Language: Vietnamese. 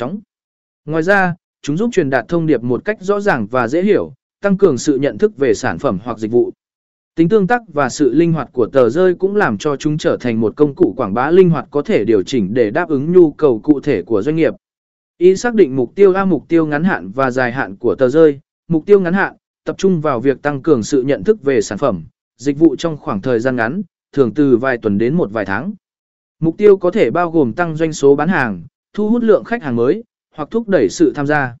chóng. Ngoài ra, chúng giúp truyền đạt thông điệp một cách rõ ràng và dễ hiểu, tăng cường sự nhận thức về sản phẩm hoặc dịch vụ. Tính tương tác và sự linh hoạt của tờ rơi cũng làm cho chúng trở thành một công cụ quảng bá linh hoạt có thể điều chỉnh để đáp ứng nhu cầu cụ thể của doanh nghiệp. Ý xác định mục tiêu A mục tiêu ngắn hạn và dài hạn của tờ rơi. Mục tiêu ngắn hạn, tập trung vào việc tăng cường sự nhận thức về sản phẩm, dịch vụ trong khoảng thời gian ngắn, thường từ vài tuần đến một vài tháng. Mục tiêu có thể bao gồm tăng doanh số bán hàng, thu hút lượng khách hàng mới, hoặc thúc đẩy sự tham gia.